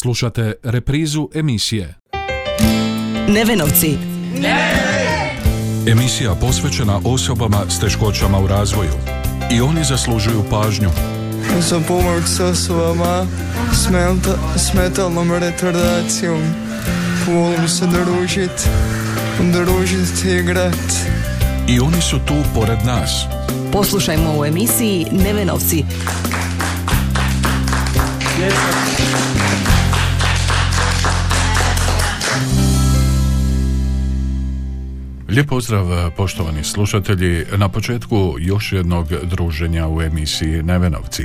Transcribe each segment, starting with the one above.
Slušate reprizu emisije Nevenovci. Emisija posvećena osobama s teškoćama u razvoju. I oni zaslužuju pažnju. za pomoć s osobama s, menta- s metalnom retardacijom. Volim se družit, družit i igrat. I oni su tu pored nas. Poslušajmo u emisiji Nevenovci. Lijep pozdrav poštovani slušatelji na početku još jednog druženja u emisiji Nevenovci.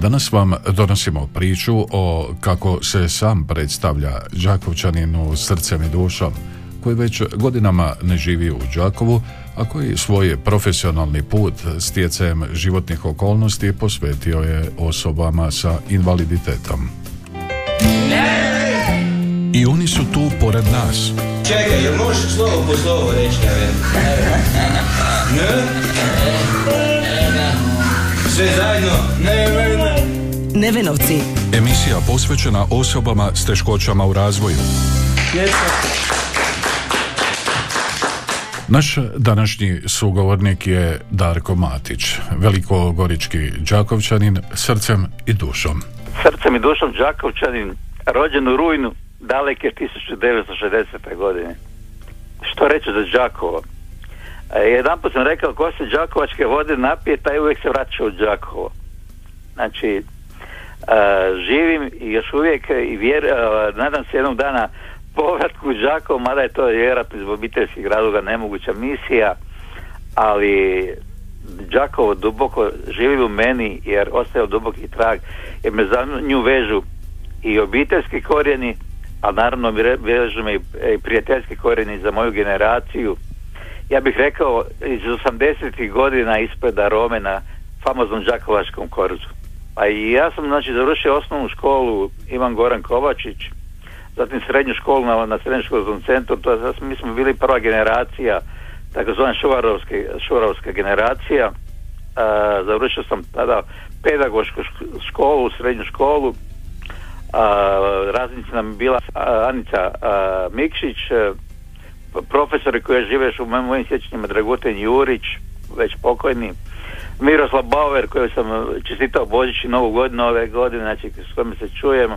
Danas vam donosimo priču o kako se sam predstavlja Đakovčaninu srcem i dušom, koji već godinama ne živi u Đakovu, a koji svoj profesionalni put stjecajem životnih okolnosti posvetio je osobama sa invaliditetom. I oni su tu pored nas. Čekaj, jel možeš slovo po slovo reći, ne Ne? Sve zajedno? Ne, ne, ne. Nevenovci. Emisija posvećena osobama s teškoćama u razvoju. Naš današnji sugovornik je Darko Matić, velikogorički Đakovčanin, srcem i dušom. srcem i dušom Đakovčanin, rođen u rujnu daleke 1960. godine. Što reći za Đakovo? E, jedan put sam rekao, ko se Đakovačke vode napije, taj uvijek se vraća u Đakovo. Znači, e, živim i još uvijek i vjer, e, nadam se jednog dana povratku u Đakovo, mada je to vjerojatno iz obiteljskih razloga nemoguća misija, ali Đakovo duboko živi u meni jer ostaje duboki trag jer me za nju vežu i obiteljski korijeni a naravno vežu me i prijateljski korijeni za moju generaciju. Ja bih rekao iz 80. godina ispred Rome na famoznom Đakovačkom korzu a i ja sam znači završio osnovnu školu Ivan Goran Kovačić zatim srednju školu na, na srednjoškolskom centru to je, mi smo bili prva generacija takozvana šuvarovska generacija. A, završio sam tada pedagošku šk- školu, srednju školu raznica nam bila Anica Mikšić a, profesori koji žive još u mojim, sjećanjima Dragutin Jurić već pokojni Miroslav Bauer koji sam čestitao Božić i Novu godinu ove godine znači s kojim se čujem e,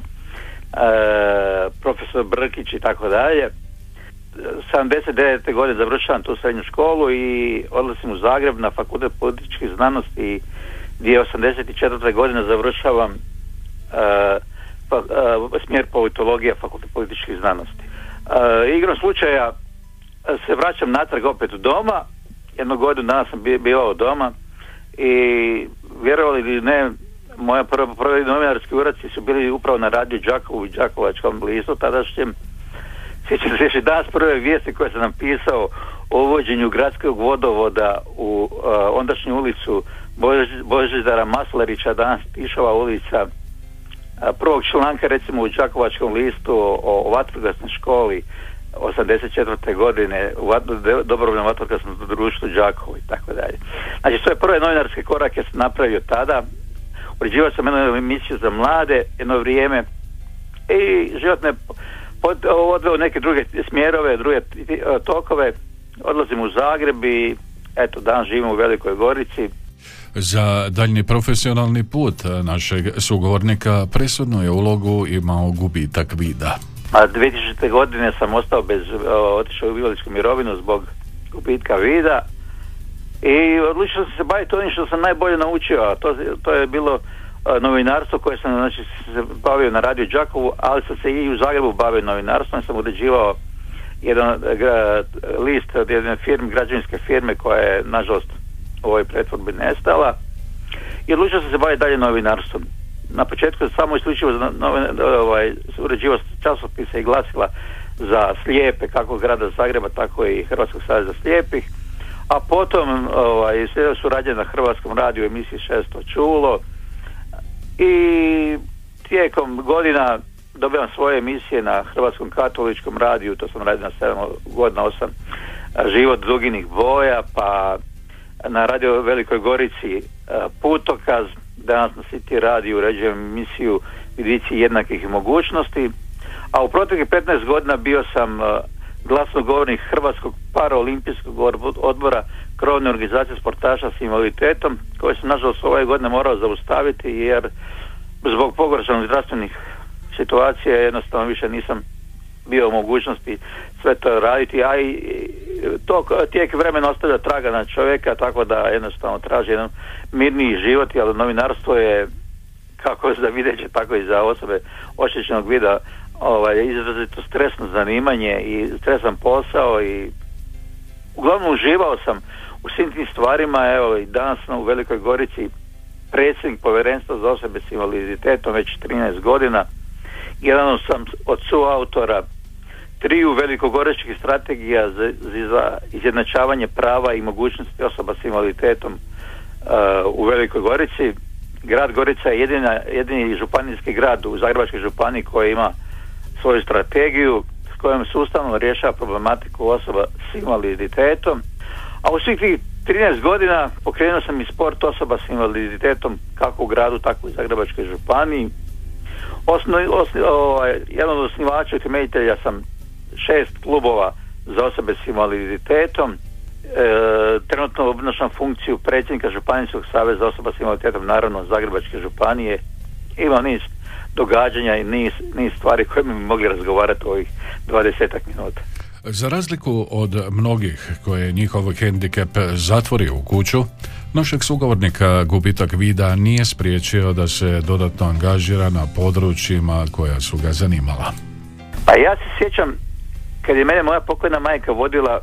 profesor Brkić i tako dalje 79. godine završavam tu srednju školu i odlazim u Zagreb na fakultet političkih znanosti gdje 84. godine završavam e, fa, e, smjer politologija fakultet političkih znanosti. E, igrom slučaja e, se vraćam natrag opet doma, jednu godinu dana sam bi- bivao doma i vjerovali ili ne, moja prva, prvi novinarski uraci su bili upravo na radiju Đakovu i Đakovačkom listu tadašnjem Sjećam se još danas prve vijesti koje sam napisao o uvođenju gradskog vodovoda u uh, ondašnju ulicu Bož, Božidara Maslarića, danas Tišova ulica. Prvog članka recimo u Đakovačkom listu o, vatrogasnoj školi 84. godine u dobrovoljnom vatrogasnom društvu Đakovo i tako dalje. Znači svoje prve novinarske korake sam napravio tada. Uređivao sam jednu emisiju za mlade jedno vrijeme i životne pod, odveo neke druge smjerove, druge ti- tokove, odlazim u Zagreb i eto, danas živim u Velikoj Gorici. Za daljni profesionalni put našeg sugovornika presudnu je ulogu imao gubitak vida. A 2000. godine sam ostao bez, o, otišao u invalidsku mirovinu zbog gubitka vida i odlučio sam se baviti onim što sam najbolje naučio, a to, to je bilo a, novinarstvo koje sam znači, se bavio na radiju Đakovu, ali sam se i u Zagrebu bavio novinarstvom, sam uređivao jedan list od jedne firme, građevinske firme koja je nažalost ovoj pretvorbi nestala i odlučio sam se baviti dalje novinarstvom. Na početku sam samo isključivo za novine, ovaj, uređivao časopise i glasila za slijepe, kako grada Zagreba, tako i Hrvatskog saveza slijepih. A potom ovaj, suradnja na Hrvatskom radiju emisiji Šesto čulo i tijekom godina dobivam svoje emisije na Hrvatskom katoličkom radiju, to sam radio na 7 godina, 8 život duginih boja, pa na radio Velikoj Gorici e, Putokaz, danas na City radiju uređujem emisiju vidici jednakih mogućnosti, a u proteklih 15 godina bio sam uh, glasnogovornik Hrvatskog paraolimpijskog odbora krovne organizacije sportaša s invaliditetom koje sam nažalost ove godine morao zaustaviti jer zbog pogoršanih zdravstvenih situacija jednostavno više nisam bio mogućnosti sve to raditi, a i to tijek vremena ostavlja traga na čovjeka, tako da jednostavno traži jedan mirniji život, ali novinarstvo je kako za videće, tako i za osobe oštećenog vida ovaj, izrazito stresno zanimanje i stresan posao i uglavnom uživao sam u svim tim stvarima, evo i danas sam u Velikoj Gorici predsjednik povjerenstva za osobe s invaliditetom već 13 godina. Jedan sam od suautora triju velikogorečkih strategija za, za izjednačavanje prava i mogućnosti osoba s invaliditetom uh, u Velikoj Gorici. Grad Gorica je jedina, jedini županijski grad u Zagrebačkoj županiji koji ima svoju strategiju s kojom sustavno rješava problematiku osoba s invaliditetom. A u svih tih 13 godina pokrenuo sam i sport osoba s invaliditetom kako u gradu, tako i u Zagrebačkoj županiji. Osno, ovaj, jedan od osnivača i temeljitelja sam šest klubova za osobe s invaliditetom. E, trenutno obnašam funkciju predsjednika Županijskog saveza osoba s invaliditetom, naravno Zagrebačke županije. Ima niz događanja i niz, niz stvari koje bi mogli razgovarati u ovih 20 minuta. Za razliku od mnogih koje njihov hendikep zatvori u kuću, našeg sugovornika gubitak vida nije spriječio da se dodatno angažira na područjima koja su ga zanimala. Pa ja se sjećam kad je mene moja pokojna majka vodila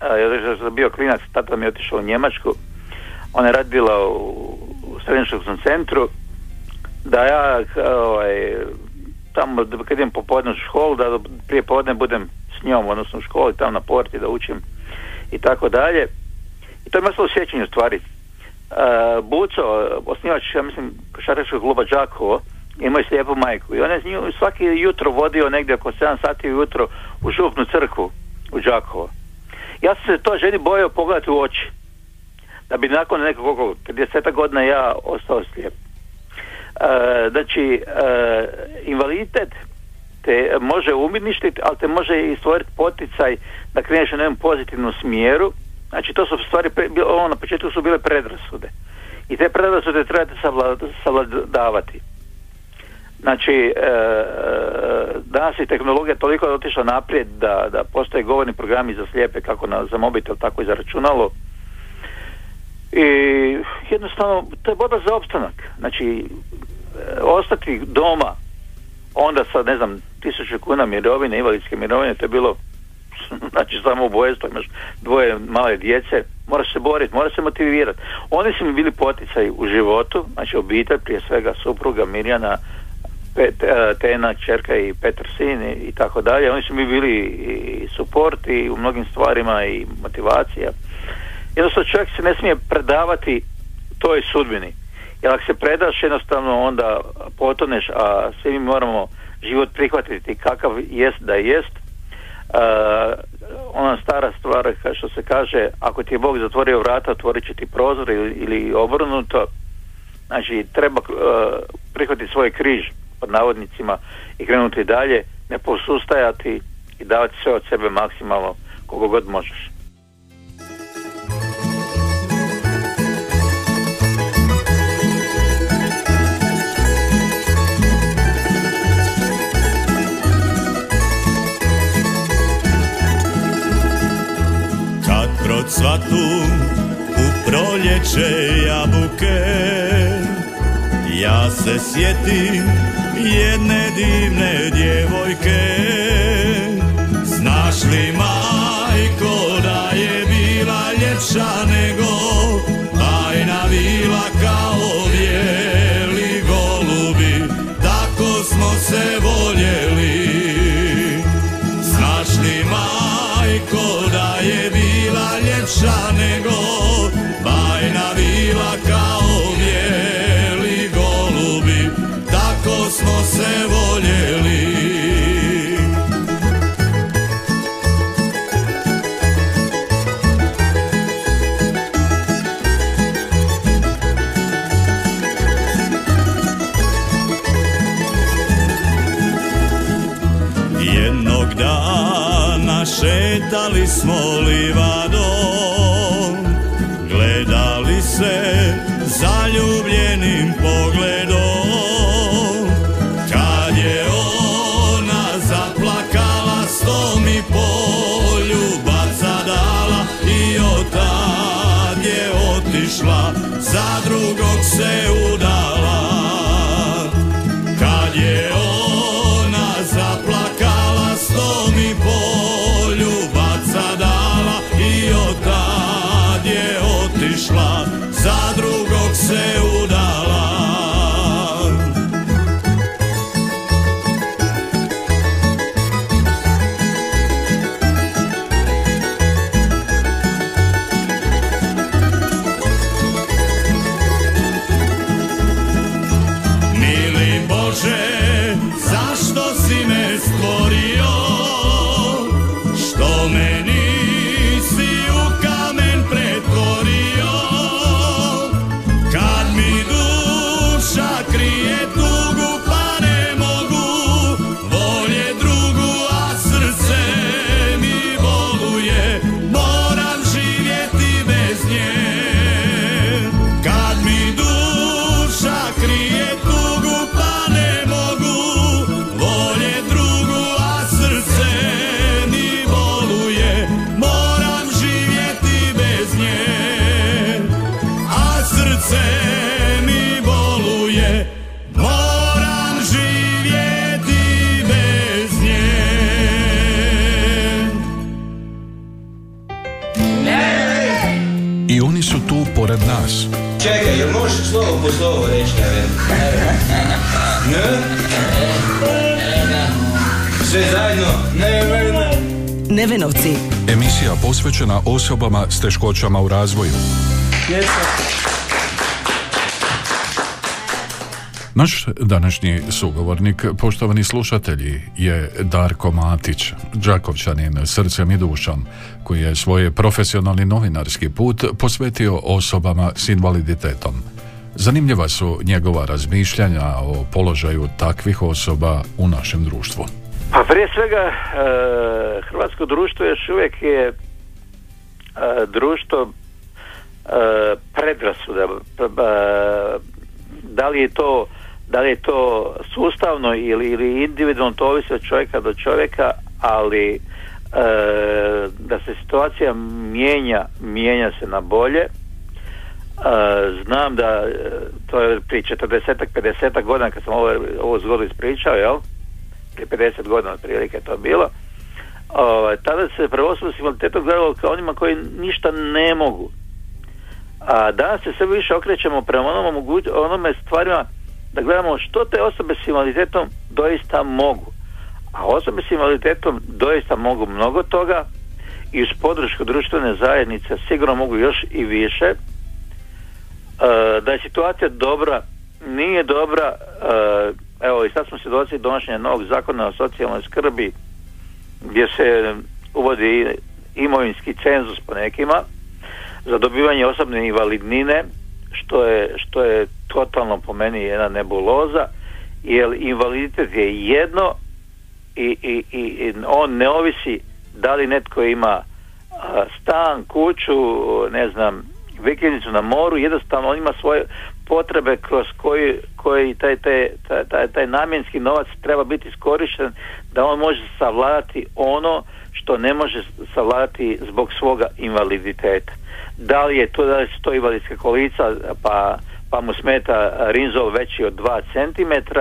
ja sam bio klinac, tata mi je otišao u Njemačku ona je radila u, u srednjoškolskom centru da ja ovaj, tamo kad idem popodne u školu da prije podne budem s njom odnosno u školi tamo na porti da učim i tako dalje. I to je meslo u sjećanju stvari. Uh, Buco, osnivač ja mislim košarkaškog kluba Đakovo imaju slijepu majku i on je nju svaki jutro vodio negdje oko 7 sati ujutro u župnu crkvu u Đakovo. Ja sam se to ženi bojao pogledati u oči. Da bi nakon nekog 30 godina ja ostao slijep. E, znači, e, invaliditet te može umjetništiti, ali te može i stvoriti poticaj da kreneš u nekom pozitivnom smjeru. Znači, to su stvari, ovo na početku su bile predrasude. I te predrasude trebate savladavati. Znači, e, e, danas je tehnologija toliko otišla naprijed da, da postoje govorni programi za slijepe kako na, za mobitel, tako i za računalo. I jednostavno, to je borba za opstanak. Znači, e, ostati doma, onda sa, ne znam, tisuću kuna mirovine, invalidske mirovine, to je bilo znači samo ubojstvo, imaš dvoje male djece, moraš se boriti, moraš se motivirati. Oni su mi bili poticaj u životu, znači obitelj, prije svega supruga Mirjana, Pet, e, Tena, Čerka i Petar Sin i, tako dalje. Oni su mi bili i suport i u mnogim stvarima i motivacija. Jednostavno čovjek se ne smije predavati toj sudbini. Jer ako se predaš jednostavno onda potoneš, a svi mi moramo život prihvatiti kakav jest da jest. Uh, ona stara stvar što se kaže ako ti je Bog zatvorio vrata otvorit će ti prozor ili, ili obrnuto znači treba uh, prihvatiti svoj križ pod navodnicima i krenuti dalje, ne posustajati i davati sve od sebe maksimalno kogo god možeš. Kad procvatu u proljeće jabuke Ja se sjetim jedne divne djevojke. Znaš li majko da je bila ljepša nego otišla za drugog se udala. Kad je ona zaplakala sto mi poljubaca dala. I od tad je otišla za drugog se udala slovo po slovo reći? Ne? Sve zajedno? Neven. Nevenovci. Emisija posvećena osobama s teškoćama u razvoju. Naš današnji sugovornik, poštovani slušatelji, je Darko Matić, Đakovčanin srcem i dušom, koji je svoj profesionalni novinarski put posvetio osobama s invaliditetom. Zanimljiva su njegova razmišljanja o položaju takvih osoba u našem društvu. Pa prije svega e, hrvatsko društvo još uvijek je e, društvo e, predrasuda. Da li je to da li je to sustavno ili, ili individualno, to ovisi od čovjeka do čovjeka, ali e, da se situacija mijenja, mijenja se na bolje. Znam da e, to je prije 40 50 godina kad sam ovo, ovo zgodu ispričao, jel? Prije 50 godina otprilike to bilo. Ovaj, tada se prvo s invaliditetom gledalo kao onima koji ništa ne mogu. A danas se sve više okrećemo prema onom moguć, onome stvarima da gledamo što te osobe s invaliditetom doista mogu. A osobe s invaliditetom doista mogu mnogo toga i uz podršku društvene zajednice sigurno mogu još i više. E, da je situacija dobra, nije dobra, e, evo i sad smo svjedoci donošenja novog zakona o socijalnoj skrbi gdje se uvodi imovinski cenzus po nekima za dobivanje osobne invalidnine što je, što je totalno po meni jedna nebuloza jer invaliditet je jedno i, i, i, on ne ovisi da li netko ima stan, kuću, ne znam, vikendicu na moru, jednostavno on ima svoje potrebe kroz koji, koji taj, taj, taj, taj, namjenski novac treba biti iskorišten da on može savladati ono što ne može savladati zbog svoga invaliditeta. Da li je to da li su to invalidska kolica pa, pa mu smeta rinzol veći od 2 cm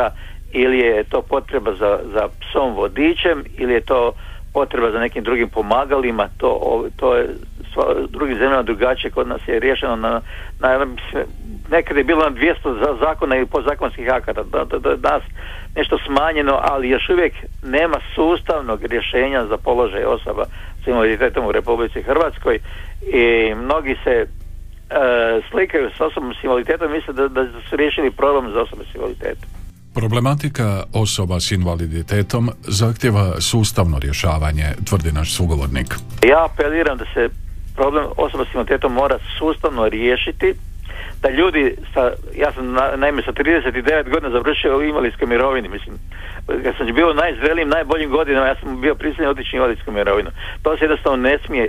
ili je to potreba za, za psom vodičem ili je to potreba za nekim drugim pomagalima, to, to je sva- drugim zemljama drugačije, kod nas je riješeno na, na nekad je bilo na 200 za- zakona i podzakonskih akata, da, da, da danas nešto smanjeno, ali još uvijek nema sustavnog rješenja za položaj osoba s invaliditetom u Republici Hrvatskoj i mnogi se e, slikaju s osobom s invaliditetom misle da, da su riješili problem za osobe s invaliditetom. Problematika osoba s invaliditetom zahtjeva sustavno rješavanje, tvrdi naš sugovornik. Ja apeliram da se problem osoba s invaliditetom mora sustavno riješiti, da ljudi sa, ja sam na, naime sa 39 godina završio u invalidskoj mirovini, mislim, kad sam bio najzrelijim, najboljim godinama, ja sam bio prisiljen otići u invalidsku mirovinu. To se jednostavno ne smije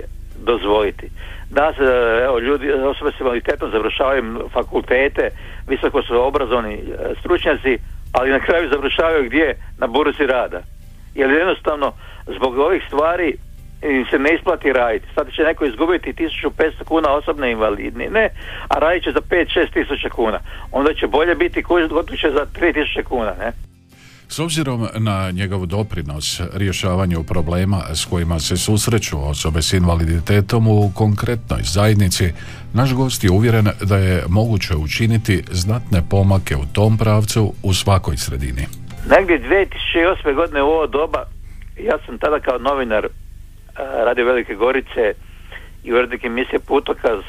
dozvoliti. Da se, evo, ljudi, osobe s invaliditetom završavaju fakultete, visoko su obrazovani e, stručnjaci, ali na kraju završavaju gdje? Na burzi rada. Jer jednostavno, zbog ovih stvari se ne isplati raditi. Sad će neko izgubiti 1500 kuna osobne invalidnine, a radit će za 5-6 tisuća kuna. Onda će bolje biti koji će za 3000 kuna, ne? S obzirom na njegov doprinos rješavanju problema s kojima se susreću osobe s invaliditetom u konkretnoj zajednici, naš gost je uvjeren da je moguće učiniti znatne pomake u tom pravcu u svakoj sredini. Negdje 2008. godine u ovo doba, ja sam tada kao novinar Radio Velike Gorice i urednik emisije Putokaz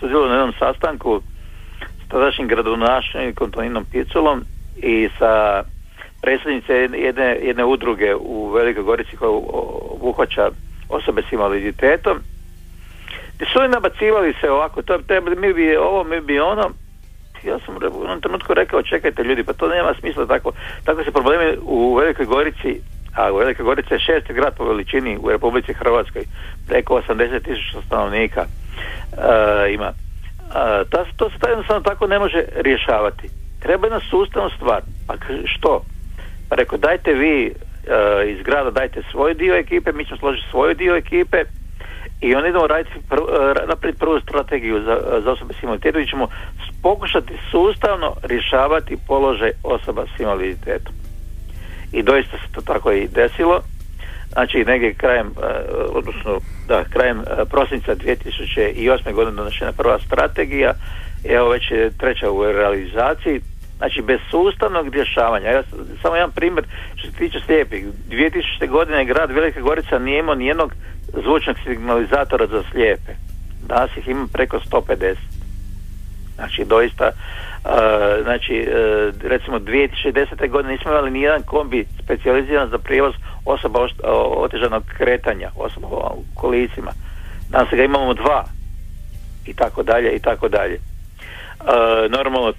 sudjelovao na jednom sastanku s tadašnjim gradonačelnikom Toninom Piculom i sa predsjednice jedne, jedne udruge u Velikoj Gorici koja obuhvaća osobe s invaliditetom gdje su oni nabacivali se ovako to, to, mi bi ovo, mi bi ono. Ja sam u jednom trenutku rekao čekajte ljudi, pa to nema smisla tako, tako se problemi u Velikoj Gorici a u Velikoj Gorici je šesti grad po veličini u Republici Hrvatskoj. Preko 80 tisuća stanovnika uh, ima. Uh, to, to se jednostavno tako ne može rješavati. Treba jedna sustavna stvar. A što? Pa rekao dajte vi uh, iz grada dajte svoj dio ekipe mi ćemo složiti svoj dio ekipe i onda idemo raditi pr, naprijed prvu strategiju za, za osobe s invaliditetom i ćemo pokušati sustavno rješavati položaj osoba s invaliditetom i doista se to tako i desilo. Znači negdje krajem odnosno da krajem prosinca 2008. godine donošena prva strategija. Evo već je treća u realizaciji. Znači bez sustavnog rješavanja. Ja, samo jedan primjer što se tiče slijepih. 2000. godine grad Velika Gorica nije imao nijednog zvučnog signalizatora za slijepe. Danas ih ima preko 150 znači doista Uh, znači uh, recimo 2010. godine nismo imali ni jedan kombi specijaliziran za prijevoz osoba otežanog kretanja osoba u kolicima danas ga imamo dva i tako dalje i tako dalje uh, normalno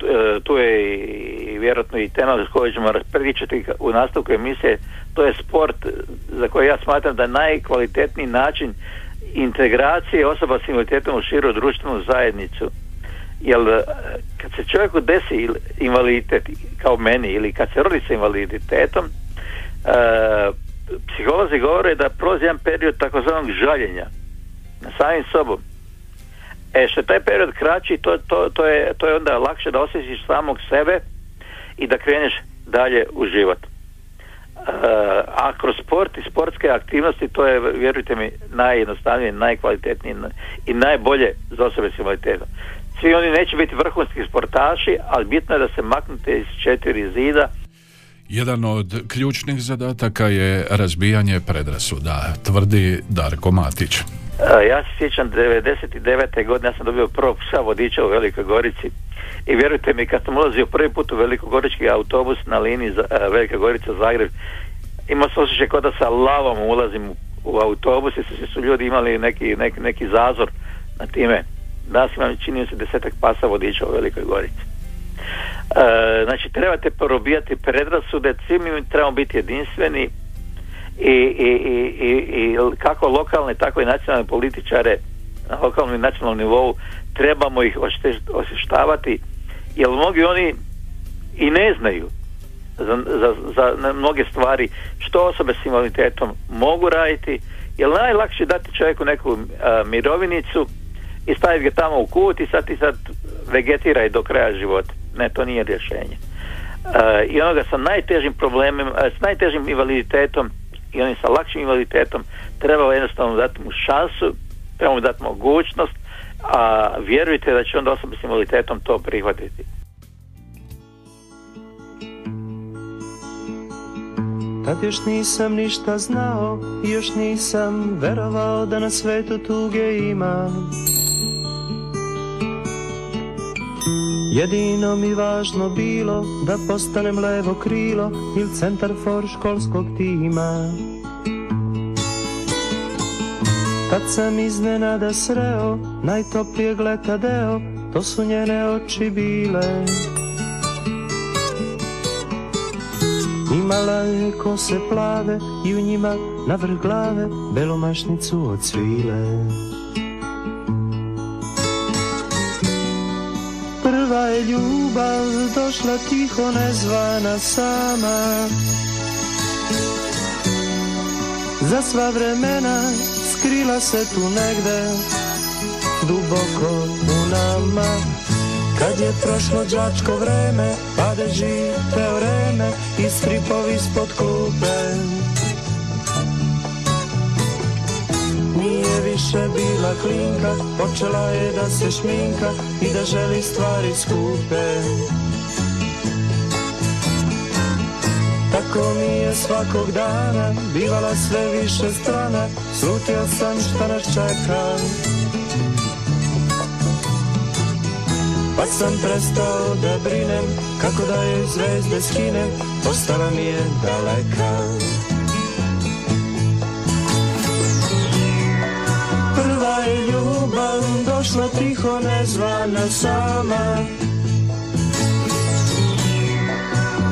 tu je i vjerojatno i tema s kojoj ćemo pričati u nastavku emisije to je sport za koji ja smatram da je najkvalitetniji način integracije osoba s invaliditetom u širu društvenu zajednicu jer kad se čovjeku desi invaliditet kao meni ili kad se rodi sa invaliditetom uh, psiholozi govore da prolazi jedan period takozvanog žaljenja na samim sobom. E što taj period kraći to, to, to, je, to je onda lakše da osjetiš samog sebe i da kreneš dalje u život. A kroz sport i sportske aktivnosti to je, vjerujte mi, najjednostavnije, najkvalitetnije i najbolje za osobe s invaliditetom svi oni neće biti vrhunski sportaši, ali bitno je da se maknete iz četiri zida. Jedan od ključnih zadataka je razbijanje predrasuda, tvrdi Darko Matić. Ja se sjećam 99. godine, ja sam dobio prvog psa vodiča u Velikoj Gorici i vjerujte mi, kad sam ulazio prvi put u Velikogorički autobus na liniji za, Velika Gorica Zagreb, imao sam osjećaj kao da sa lavom ulazim u autobus i su, su ljudi imali neki, neki, neki zazor na time danas imam čini se desetak pasa vodiča u Velikoj Gorici. E, znači trebate porobijati predrasude, svi mi trebamo biti jedinstveni i, i, i, i, kako lokalne tako i nacionalne političare na lokalnom i nacionalnom nivou trebamo ih osještavati jer mnogi oni i ne znaju za, za, za mnoge stvari što osobe s invaliditetom mogu raditi jer najlakše dati čovjeku neku mirovinicu i staviti ga tamo u kut i sad ti sad vegetiraj do kraja života. Ne, to nije rješenje. E, I onoga sa najtežim problemima, e, s najtežim invaliditetom i onim sa lakšim invaliditetom treba jednostavno dati mu šansu, treba mu dati mogućnost, a vjerujte da će onda osoba s invaliditetom to prihvatiti. Tad još nisam ništa znao još nisam verovao da na svetu tuge ima Jedino mi važno bilo da postanem levo krilo ili centar for školskog tima. Tad sam iznenada sreo najtoplijeg leta deo to su njene oči bile Imala je kose plave i u njima na vrh glave belomašnicu od svile Prva je ljubav došla tiho nezvana sama. Za sva vremena skrila se tu negde Duboko u nama. Kad je prošlo đačko vreme Padeži teoreme I stripovi ispod klupe više bila klinka Počela je da se šminka I da želi stvari skupe. Tako mi je svakog dana Bivala sve više strana Slutio sam šta nas čeka. Pa sam prestao da brinem Kako da je zvezde skinem Ostala mi je daleka Došla tiho nezvana sama.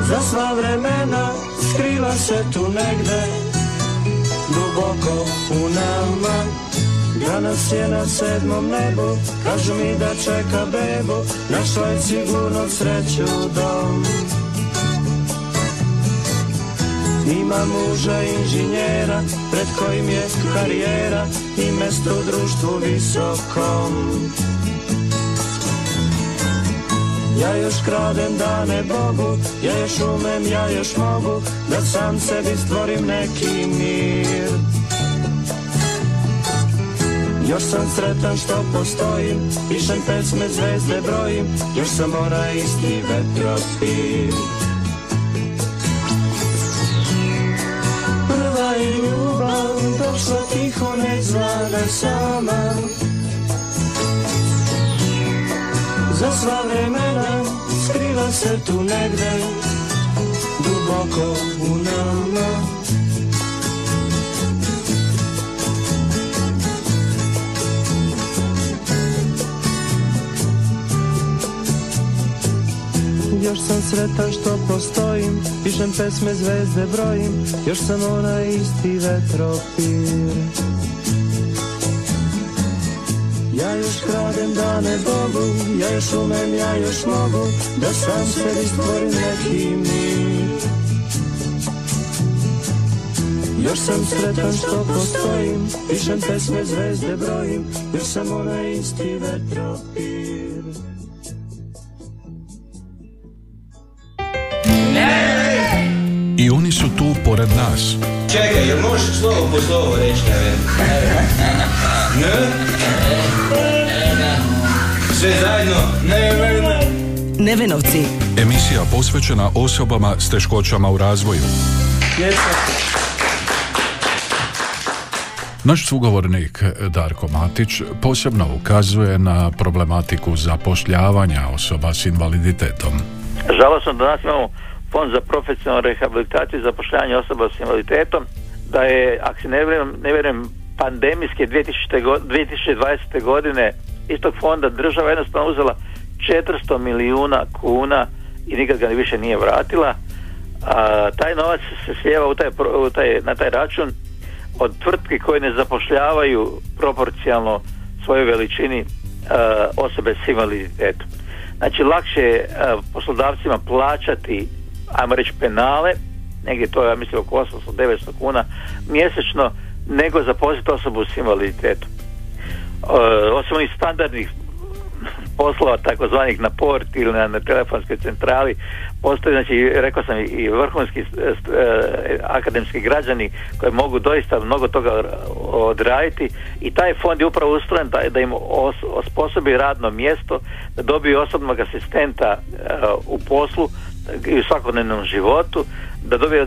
Za sva vremena Skrila se tu negde Duboko u nama. Danas je na sedmom nebu Kažu mi da čeka bebu Našla je sigurno sreću dom Ima muža inženjera Pred kojim je karijera I mesto u društvu visokom. Ja još kradem dane Bogu Ja još umem, ja još mogu Da sam sebi stvorim neki mir. Još sam sretan što postojim Pišem pesme, zvezde brojim Još sam onaj isti vetropil Došla tiho nezvana sama Za sva vremena Skriva se tu negde Duboko u nama. Još sam sretan što postojim Pišem pesme, zvezde brojim Još sam onaj isti vetropir Još kradem dane Bogu Ja još umem, ja još mogu Da sam sebi stvorim neki mir. Još sam sretan što postojim Pišem pesme, zvezde brojim Još sam onaj isti vetropir. I oni su tu pored nas. Čekaj, jel možeš slovo po slovo reći? Ne? Sve zajedno? Ne, Nevenovci. Emisija posvećena osobama s teškoćama u razvoju. Naš sugovornik Darko Matić posebno ukazuje na problematiku zapošljavanja osoba s invaliditetom. Žalosno da danas imamo fond za profesionalnu rehabilitaciju i zapošljavanje osoba s invaliditetom, da je, ako se ne vjerujem, ne vjerujem pandemijske 2000. go- 2020. godine iz tog fonda država jednostavno uzela 400 milijuna kuna i nikad ga više nije vratila. A, taj novac se slijeva u taj, u taj, na taj račun od tvrtki koje ne zapošljavaju proporcionalno svojoj veličini a, osobe s invaliditetom. Znači lakše je poslodavcima plaćati ajmo reći penale, negdje to ja mislim oko 800-900 kuna mjesečno, nego zaposliti osobu s invaliditetom. E, osim onih standardnih poslova takozvanih na port ili na, na telefonskoj centrali postoji znači rekao sam i vrhunski e, akademski građani koji mogu doista mnogo toga odraditi i taj fond je upravo ustrojen da, da im os, osposobi radno mjesto da dobiju osobnog asistenta e, u poslu i u svakodnevnom životu da dobije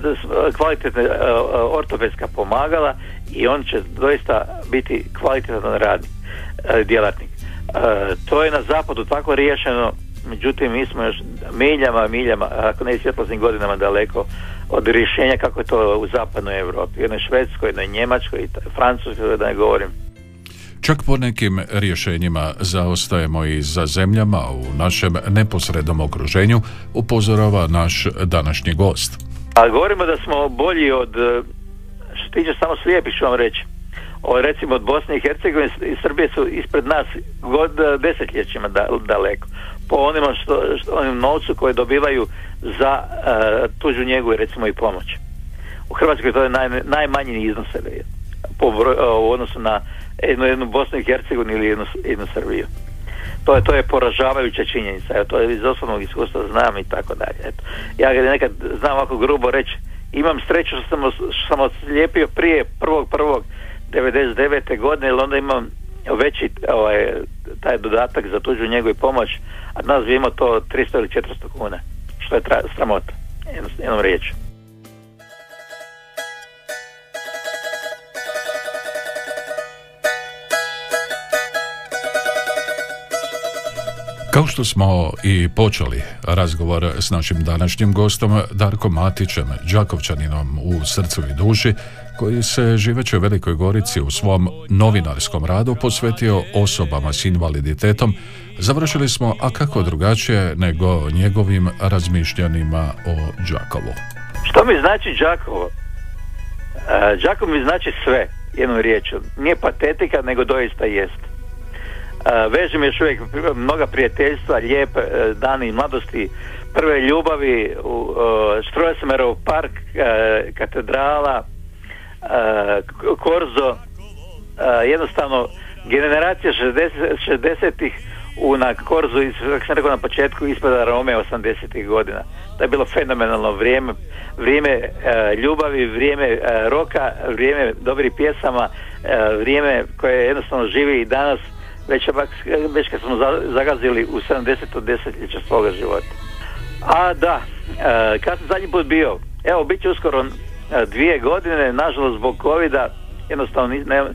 kvalitetne e, e, ortopedska pomagala i on će doista biti kvalitetan radnik e, djelatnik. To je na zapadu tako riješeno međutim mi smo još miljama miljama ako ne svjetlosnim godinama daleko od rješenja kako je to u zapadnoj Europi. Jednoj Švedskoj, jednoj Njemačkoj Francuskoj da ne govorim Čak po nekim rješenjima zaostajemo i za zemljama u našem neposrednom okruženju, upozorava naš današnji gost. A govorimo da smo bolji od, e, što tiče samo slijepih ću vam reći. O, recimo od Bosne i Hercegovine i Srbije su ispred nas god desetljećima da, daleko. Po onima što, što, onim novcu koje dobivaju za e, tuđu njegu i recimo i pomoć. U Hrvatskoj to je naj, najmanji iznos u odnosu na jednu, jednu Bosnu i Hercegovinu ili jednu, jednu Srbiju. To je, to je poražavajuća činjenica, evo, to je iz osobnog iskustva znam i tako dalje. Eto. Ja ga nekad znam ovako grubo reći, imam sreću što sam, što sam oslijepio prije prvog prvog 99. godine, jer onda imam veći ovaj, taj dodatak za tuđu njegu i pomoć, a nas bi imao to 300 ili 400 kuna, što je tra, sramota, jednom, jednom riječu. Kao što smo i počeli razgovor s našim današnjim gostom Darkom Matićem, Đakovčaninom u srcu i duši, koji se živeći u Velikoj Gorici u svom novinarskom radu posvetio osobama s invaliditetom, završili smo, a kako drugačije nego njegovim razmišljanjima o Đakovu. Što mi znači Đakovo? E, Đakovo mi znači sve, jednom riječom. Nije patetika, nego doista jest. Vežem još uvijek mnoga prijateljstva, lijepe e, dani mladosti, prve ljubavi, u Štrojsmerov park, e, katedrala, e, Korzo, jednostavno generacija 60-ih u na Korzu, kako sam na početku, ispada Rome 80-ih godina. To je bilo fenomenalno vrijeme, vrijeme ljubavi, vrijeme roka, vrijeme dobrih pjesama, vrijeme koje jednostavno živi i danas već, već kad smo zagazili u 70. desetljeća svoga života. A da, e, kad sam zadnji put bio, evo, bit će uskoro e, dvije godine, nažalost zbog covida jednostavno ne, e,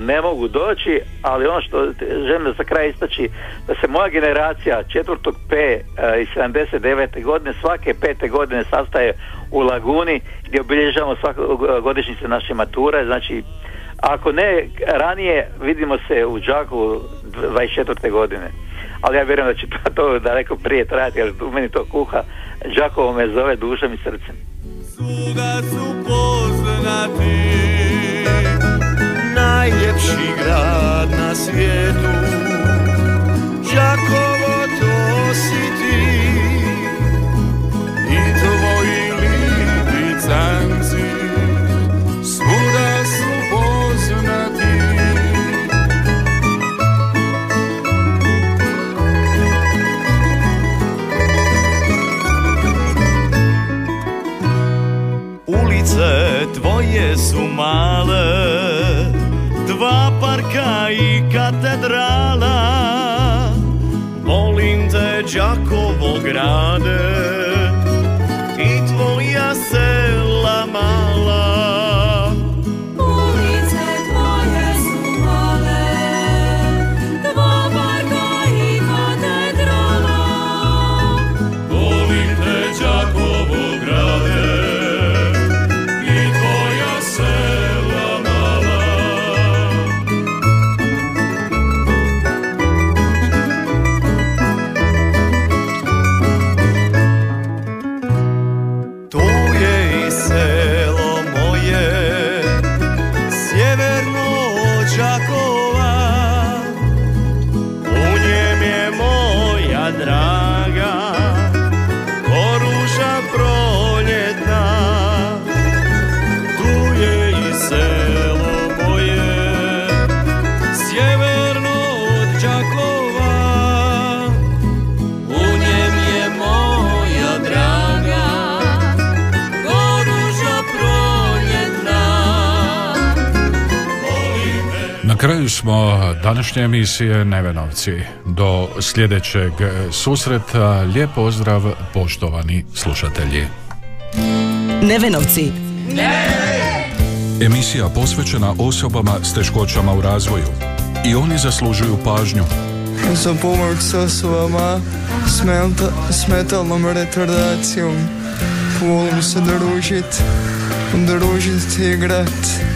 ne, mogu doći, ali ono što želim da za kraj istaći, da se moja generacija četvrtog P iz 79. godine svake pete godine sastaje u Laguni gdje obilježavamo svake godišnjice naše mature, znači ako ne ranije, vidimo se u Đaku 24. godine. Ali ja vjerujem da će to, to daleko prije trajati, jer u meni to kuha. Đakovo me zove dušom i srcem. Suga su poznati Najljepši grad na svijetu Đakovo to si Ulice tvoje su male. Dva parka i katedrala. Volim te Đakovo grade Na kraju smo današnje emisije Nevenovci. Do sljedećeg susreta lijep pozdrav poštovani slušatelji. Nevenovci. Emisija posvećena osobama s teškoćama u razvoju. I oni zaslužuju pažnju. Za pomoć s osobama s, menta, s metalnom retardacijom. Volim se družit, družit, igrat